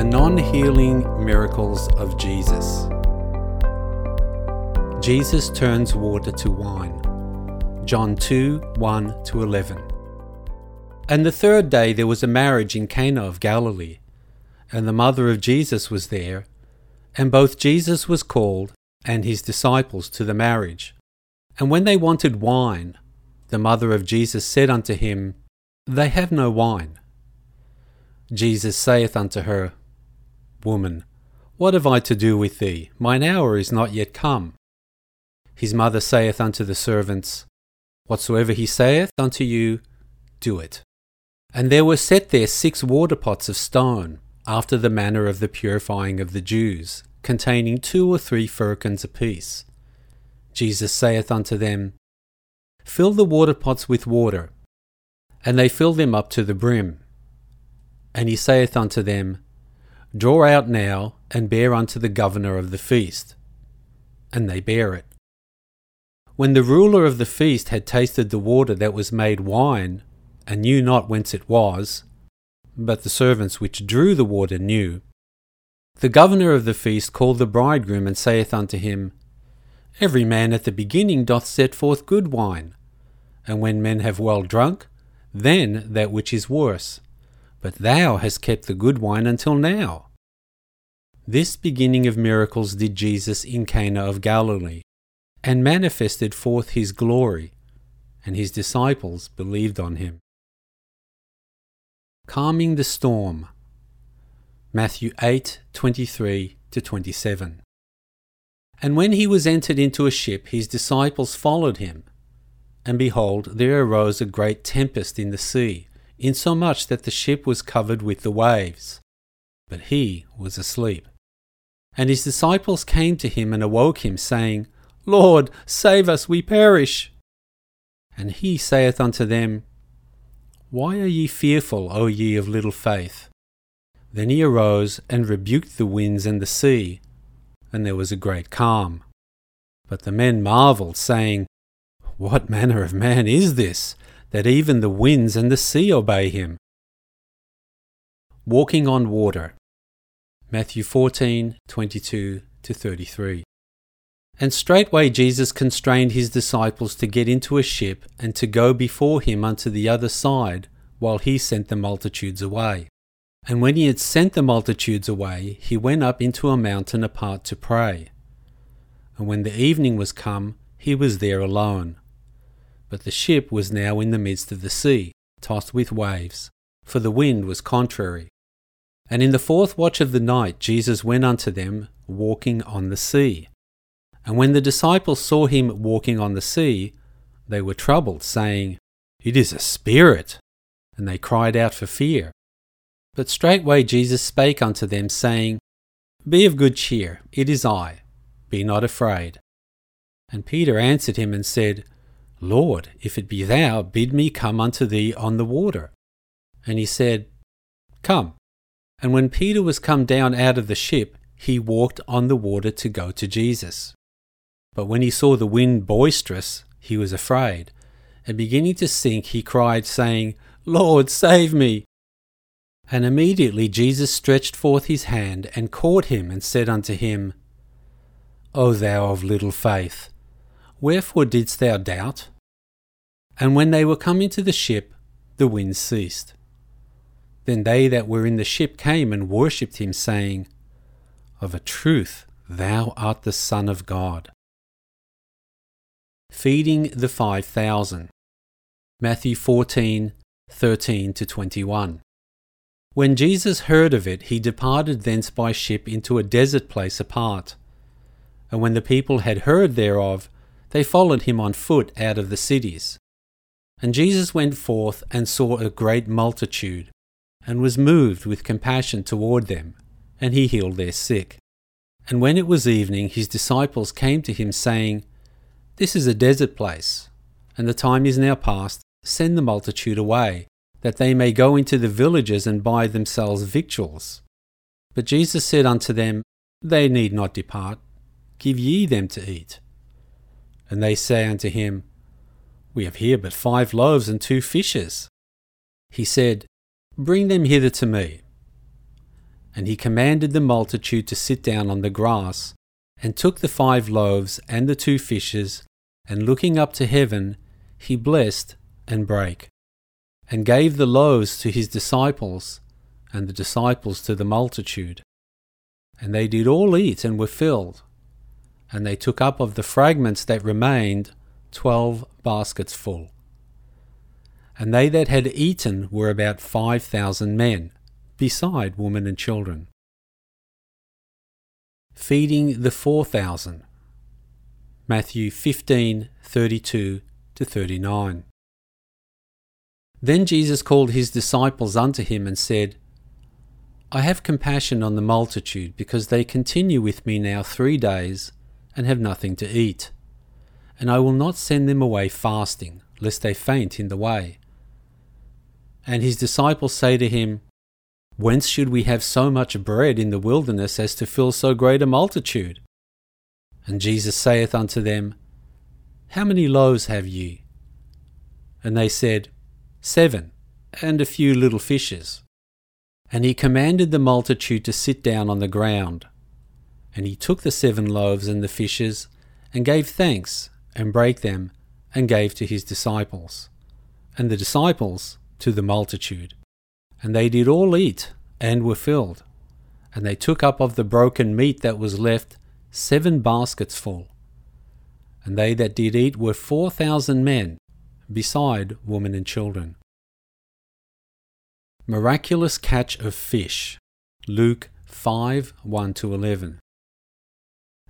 The non healing miracles of Jesus. Jesus turns water to wine. John 2 1 to 11. And the third day there was a marriage in Cana of Galilee, and the mother of Jesus was there, and both Jesus was called and his disciples to the marriage. And when they wanted wine, the mother of Jesus said unto him, They have no wine. Jesus saith unto her, Woman, what have I to do with thee? Mine hour is not yet come. His mother saith unto the servants, Whatsoever he saith unto you, do it. And there were set there six water pots of stone, after the manner of the purifying of the Jews, containing two or three firkins apiece. Jesus saith unto them, Fill the water pots with water. And they fill them up to the brim. And he saith unto them, Draw out now, and bear unto the governor of the feast. And they bear it. When the ruler of the feast had tasted the water that was made wine, and knew not whence it was, but the servants which drew the water knew, the governor of the feast called the bridegroom, and saith unto him, Every man at the beginning doth set forth good wine, and when men have well drunk, then that which is worse but thou hast kept the good wine until now. This beginning of miracles did Jesus in Cana of Galilee, and manifested forth his glory, and his disciples believed on him. Calming the storm. Matthew 8:23 to 27. And when he was entered into a ship, his disciples followed him. And behold, there arose a great tempest in the sea insomuch that the ship was covered with the waves. But he was asleep. And his disciples came to him and awoke him, saying, Lord, save us, we perish. And he saith unto them, Why are ye fearful, O ye of little faith? Then he arose and rebuked the winds and the sea, and there was a great calm. But the men marveled, saying, What manner of man is this, that even the winds and the sea obey him. Walking on water. Matthew 14:22 to 33. And straightway Jesus constrained his disciples to get into a ship and to go before him unto the other side, while he sent the multitudes away. And when he had sent the multitudes away, he went up into a mountain apart to pray. And when the evening was come, he was there alone. But the ship was now in the midst of the sea, tossed with waves, for the wind was contrary. And in the fourth watch of the night Jesus went unto them, walking on the sea. And when the disciples saw him walking on the sea, they were troubled, saying, It is a spirit! And they cried out for fear. But straightway Jesus spake unto them, saying, Be of good cheer, it is I, be not afraid. And Peter answered him and said, Lord, if it be thou, bid me come unto thee on the water. And he said, Come. And when Peter was come down out of the ship, he walked on the water to go to Jesus. But when he saw the wind boisterous, he was afraid, and beginning to sink, he cried, saying, Lord, save me. And immediately Jesus stretched forth his hand and caught him, and said unto him, O thou of little faith, Wherefore didst thou doubt? And when they were come into the ship, the wind ceased. Then they that were in the ship came and worshipped him, saying, Of a truth, thou art the Son of God. Feeding the five thousand. Matthew 14, 13 to 21. When Jesus heard of it, he departed thence by ship into a desert place apart. And when the people had heard thereof, they followed him on foot out of the cities. And Jesus went forth and saw a great multitude, and was moved with compassion toward them, and he healed their sick. And when it was evening, his disciples came to him, saying, This is a desert place, and the time is now past. Send the multitude away, that they may go into the villages and buy themselves victuals. But Jesus said unto them, They need not depart. Give ye them to eat. And they say unto him, We have here but five loaves and two fishes. He said, Bring them hither to me. And he commanded the multitude to sit down on the grass, and took the five loaves and the two fishes, and looking up to heaven, he blessed and brake, and gave the loaves to his disciples, and the disciples to the multitude. And they did all eat and were filled. And they took up of the fragments that remained twelve baskets full. And they that had eaten were about five thousand men, beside women and children. Feeding the four thousand. Matthew fifteen thirty-two to thirty-nine. Then Jesus called his disciples unto him and said, I have compassion on the multitude, because they continue with me now three days, and have nothing to eat. And I will not send them away fasting, lest they faint in the way. And his disciples say to him, Whence should we have so much bread in the wilderness as to fill so great a multitude? And Jesus saith unto them, How many loaves have ye? And they said, Seven, and a few little fishes. And he commanded the multitude to sit down on the ground. And he took the seven loaves and the fishes, and gave thanks, and brake them, and gave to his disciples, and the disciples to the multitude. And they did all eat, and were filled. And they took up of the broken meat that was left seven baskets full. And they that did eat were four thousand men, beside women and children. Miraculous catch of fish. Luke 5 1 11.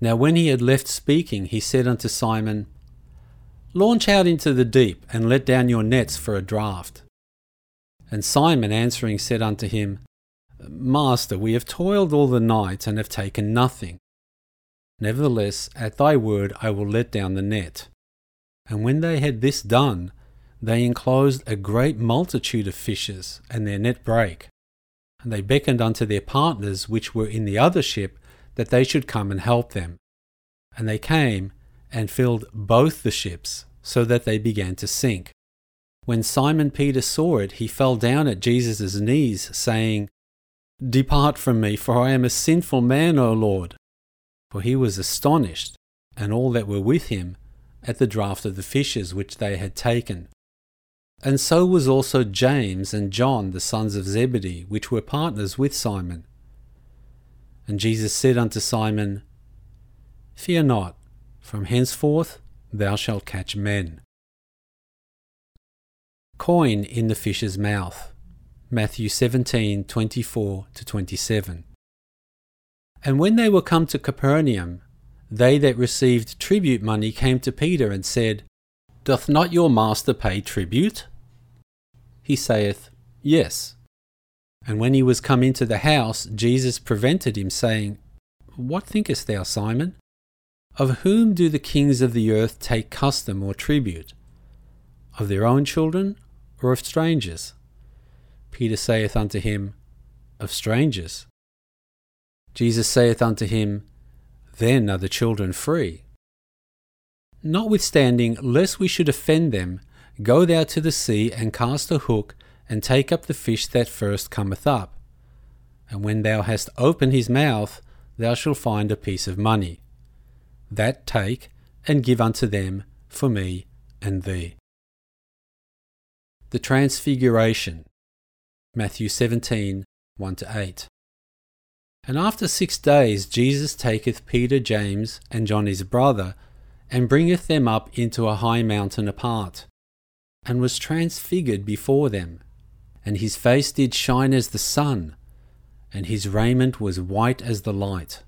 Now, when he had left speaking, he said unto Simon, Launch out into the deep, and let down your nets for a draught. And Simon answering said unto him, Master, we have toiled all the night, and have taken nothing. Nevertheless, at thy word I will let down the net. And when they had this done, they enclosed a great multitude of fishes, and their net brake. And they beckoned unto their partners which were in the other ship that they should come and help them. And they came and filled both the ships, so that they began to sink. When Simon Peter saw it, he fell down at Jesus' knees, saying, Depart from me, for I am a sinful man, O Lord. For he was astonished, and all that were with him, at the draught of the fishes which they had taken. And so was also James and John, the sons of Zebedee, which were partners with Simon. And Jesus said unto Simon, Fear not, from henceforth thou shalt catch men. Coin in the fish's mouth. Matthew 17 24 to 27. And when they were come to Capernaum, they that received tribute money came to Peter and said, Doth not your master pay tribute? He saith, Yes. And when he was come into the house, Jesus prevented him, saying, What thinkest thou, Simon? Of whom do the kings of the earth take custom or tribute? Of their own children, or of strangers? Peter saith unto him, Of strangers. Jesus saith unto him, Then are the children free. Notwithstanding, lest we should offend them, go thou to the sea and cast a hook, and take up the fish that first cometh up. And when thou hast opened his mouth, thou shalt find a piece of money. That take, and give unto them for me and thee. The Transfiguration. Matthew 17 1 8. And after six days Jesus taketh Peter, James, and John his brother, and bringeth them up into a high mountain apart, and was transfigured before them. And his face did shine as the sun, and his raiment was white as the light.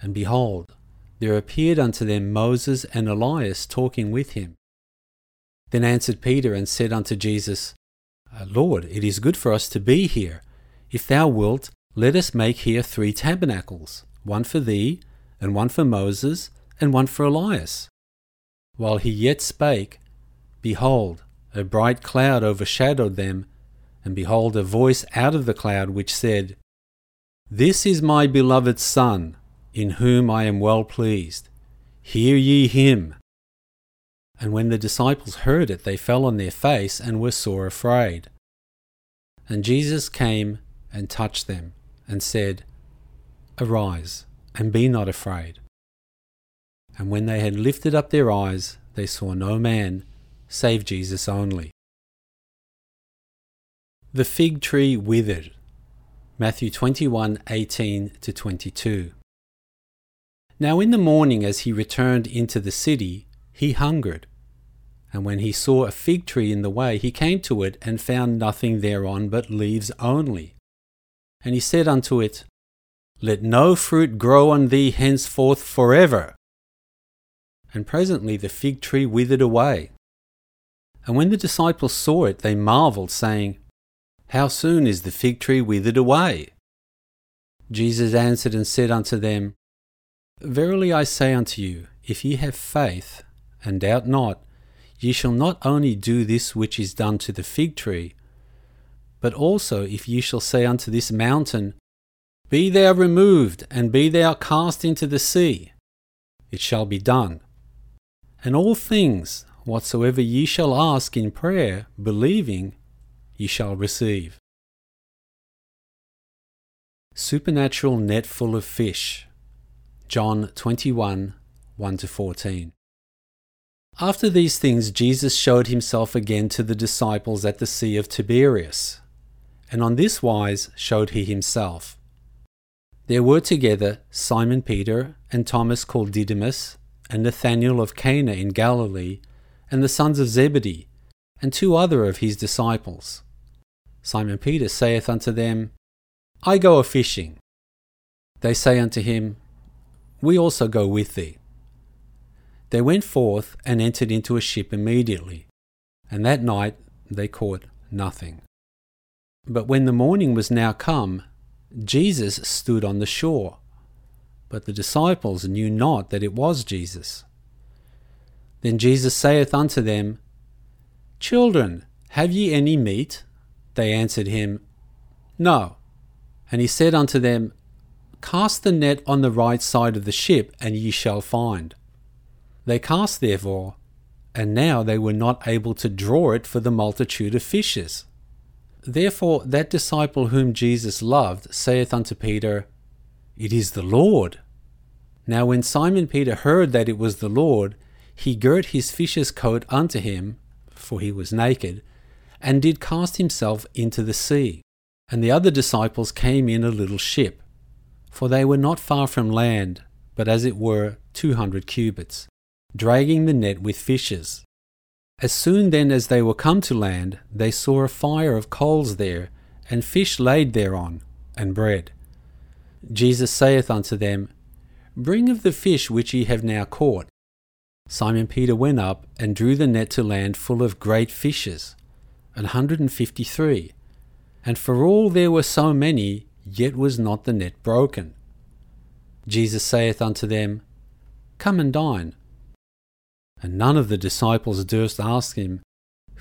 And behold, there appeared unto them Moses and Elias talking with him. Then answered Peter and said unto Jesus, uh, Lord, it is good for us to be here. If thou wilt, let us make here three tabernacles one for thee, and one for Moses, and one for Elias. While he yet spake, behold, a bright cloud overshadowed them, and behold, a voice out of the cloud which said, This is my beloved Son, in whom I am well pleased. Hear ye him. And when the disciples heard it, they fell on their face and were sore afraid. And Jesus came and touched them, and said, Arise, and be not afraid. And when they had lifted up their eyes, they saw no man, save Jesus only. The fig tree withered. Matthew 21:18 to 22. Now in the morning as he returned into the city, he hungered. And when he saw a fig tree in the way, he came to it and found nothing thereon but leaves only. And he said unto it, Let no fruit grow on thee henceforth forever. And presently the fig tree withered away. And when the disciples saw it, they marveled, saying, How soon is the fig tree withered away? Jesus answered and said unto them, Verily I say unto you, if ye have faith, and doubt not, ye shall not only do this which is done to the fig tree, but also if ye shall say unto this mountain, Be thou removed, and be thou cast into the sea, it shall be done. And all things whatsoever ye shall ask in prayer, believing, ye shall receive. Supernatural net full of fish. John 21 1 14. After these things, Jesus showed himself again to the disciples at the Sea of Tiberias, and on this wise showed he himself. There were together Simon Peter, and Thomas called Didymus, and Nathanael of Cana in Galilee, and the sons of Zebedee, and two other of his disciples. Simon Peter saith unto them, I go a fishing. They say unto him, We also go with thee. They went forth and entered into a ship immediately, and that night they caught nothing. But when the morning was now come, Jesus stood on the shore, but the disciples knew not that it was Jesus. Then Jesus saith unto them, Children, have ye any meat? They answered him, No. And he said unto them, Cast the net on the right side of the ship, and ye shall find. They cast therefore, and now they were not able to draw it for the multitude of fishes. Therefore that disciple whom Jesus loved saith unto Peter, It is the Lord. Now when Simon Peter heard that it was the Lord, he girt his fisher's coat unto him, for he was naked, and did cast himself into the sea. And the other disciples came in a little ship, for they were not far from land, but as it were two hundred cubits dragging the net with fishes. As soon then as they were come to land, they saw a fire of coals there, and fish laid thereon, and bread. Jesus saith unto them, Bring of the fish which ye have now caught. Simon Peter went up and drew the net to land full of great fishes, an hundred and fifty three. And for all there were so many, yet was not the net broken. Jesus saith unto them, Come and dine. And none of the disciples durst ask him,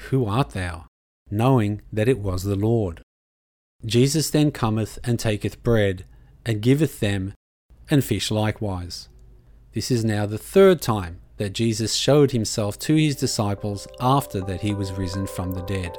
Who art thou? knowing that it was the Lord. Jesus then cometh and taketh bread, and giveth them, and fish likewise. This is now the third time that Jesus showed himself to his disciples after that he was risen from the dead.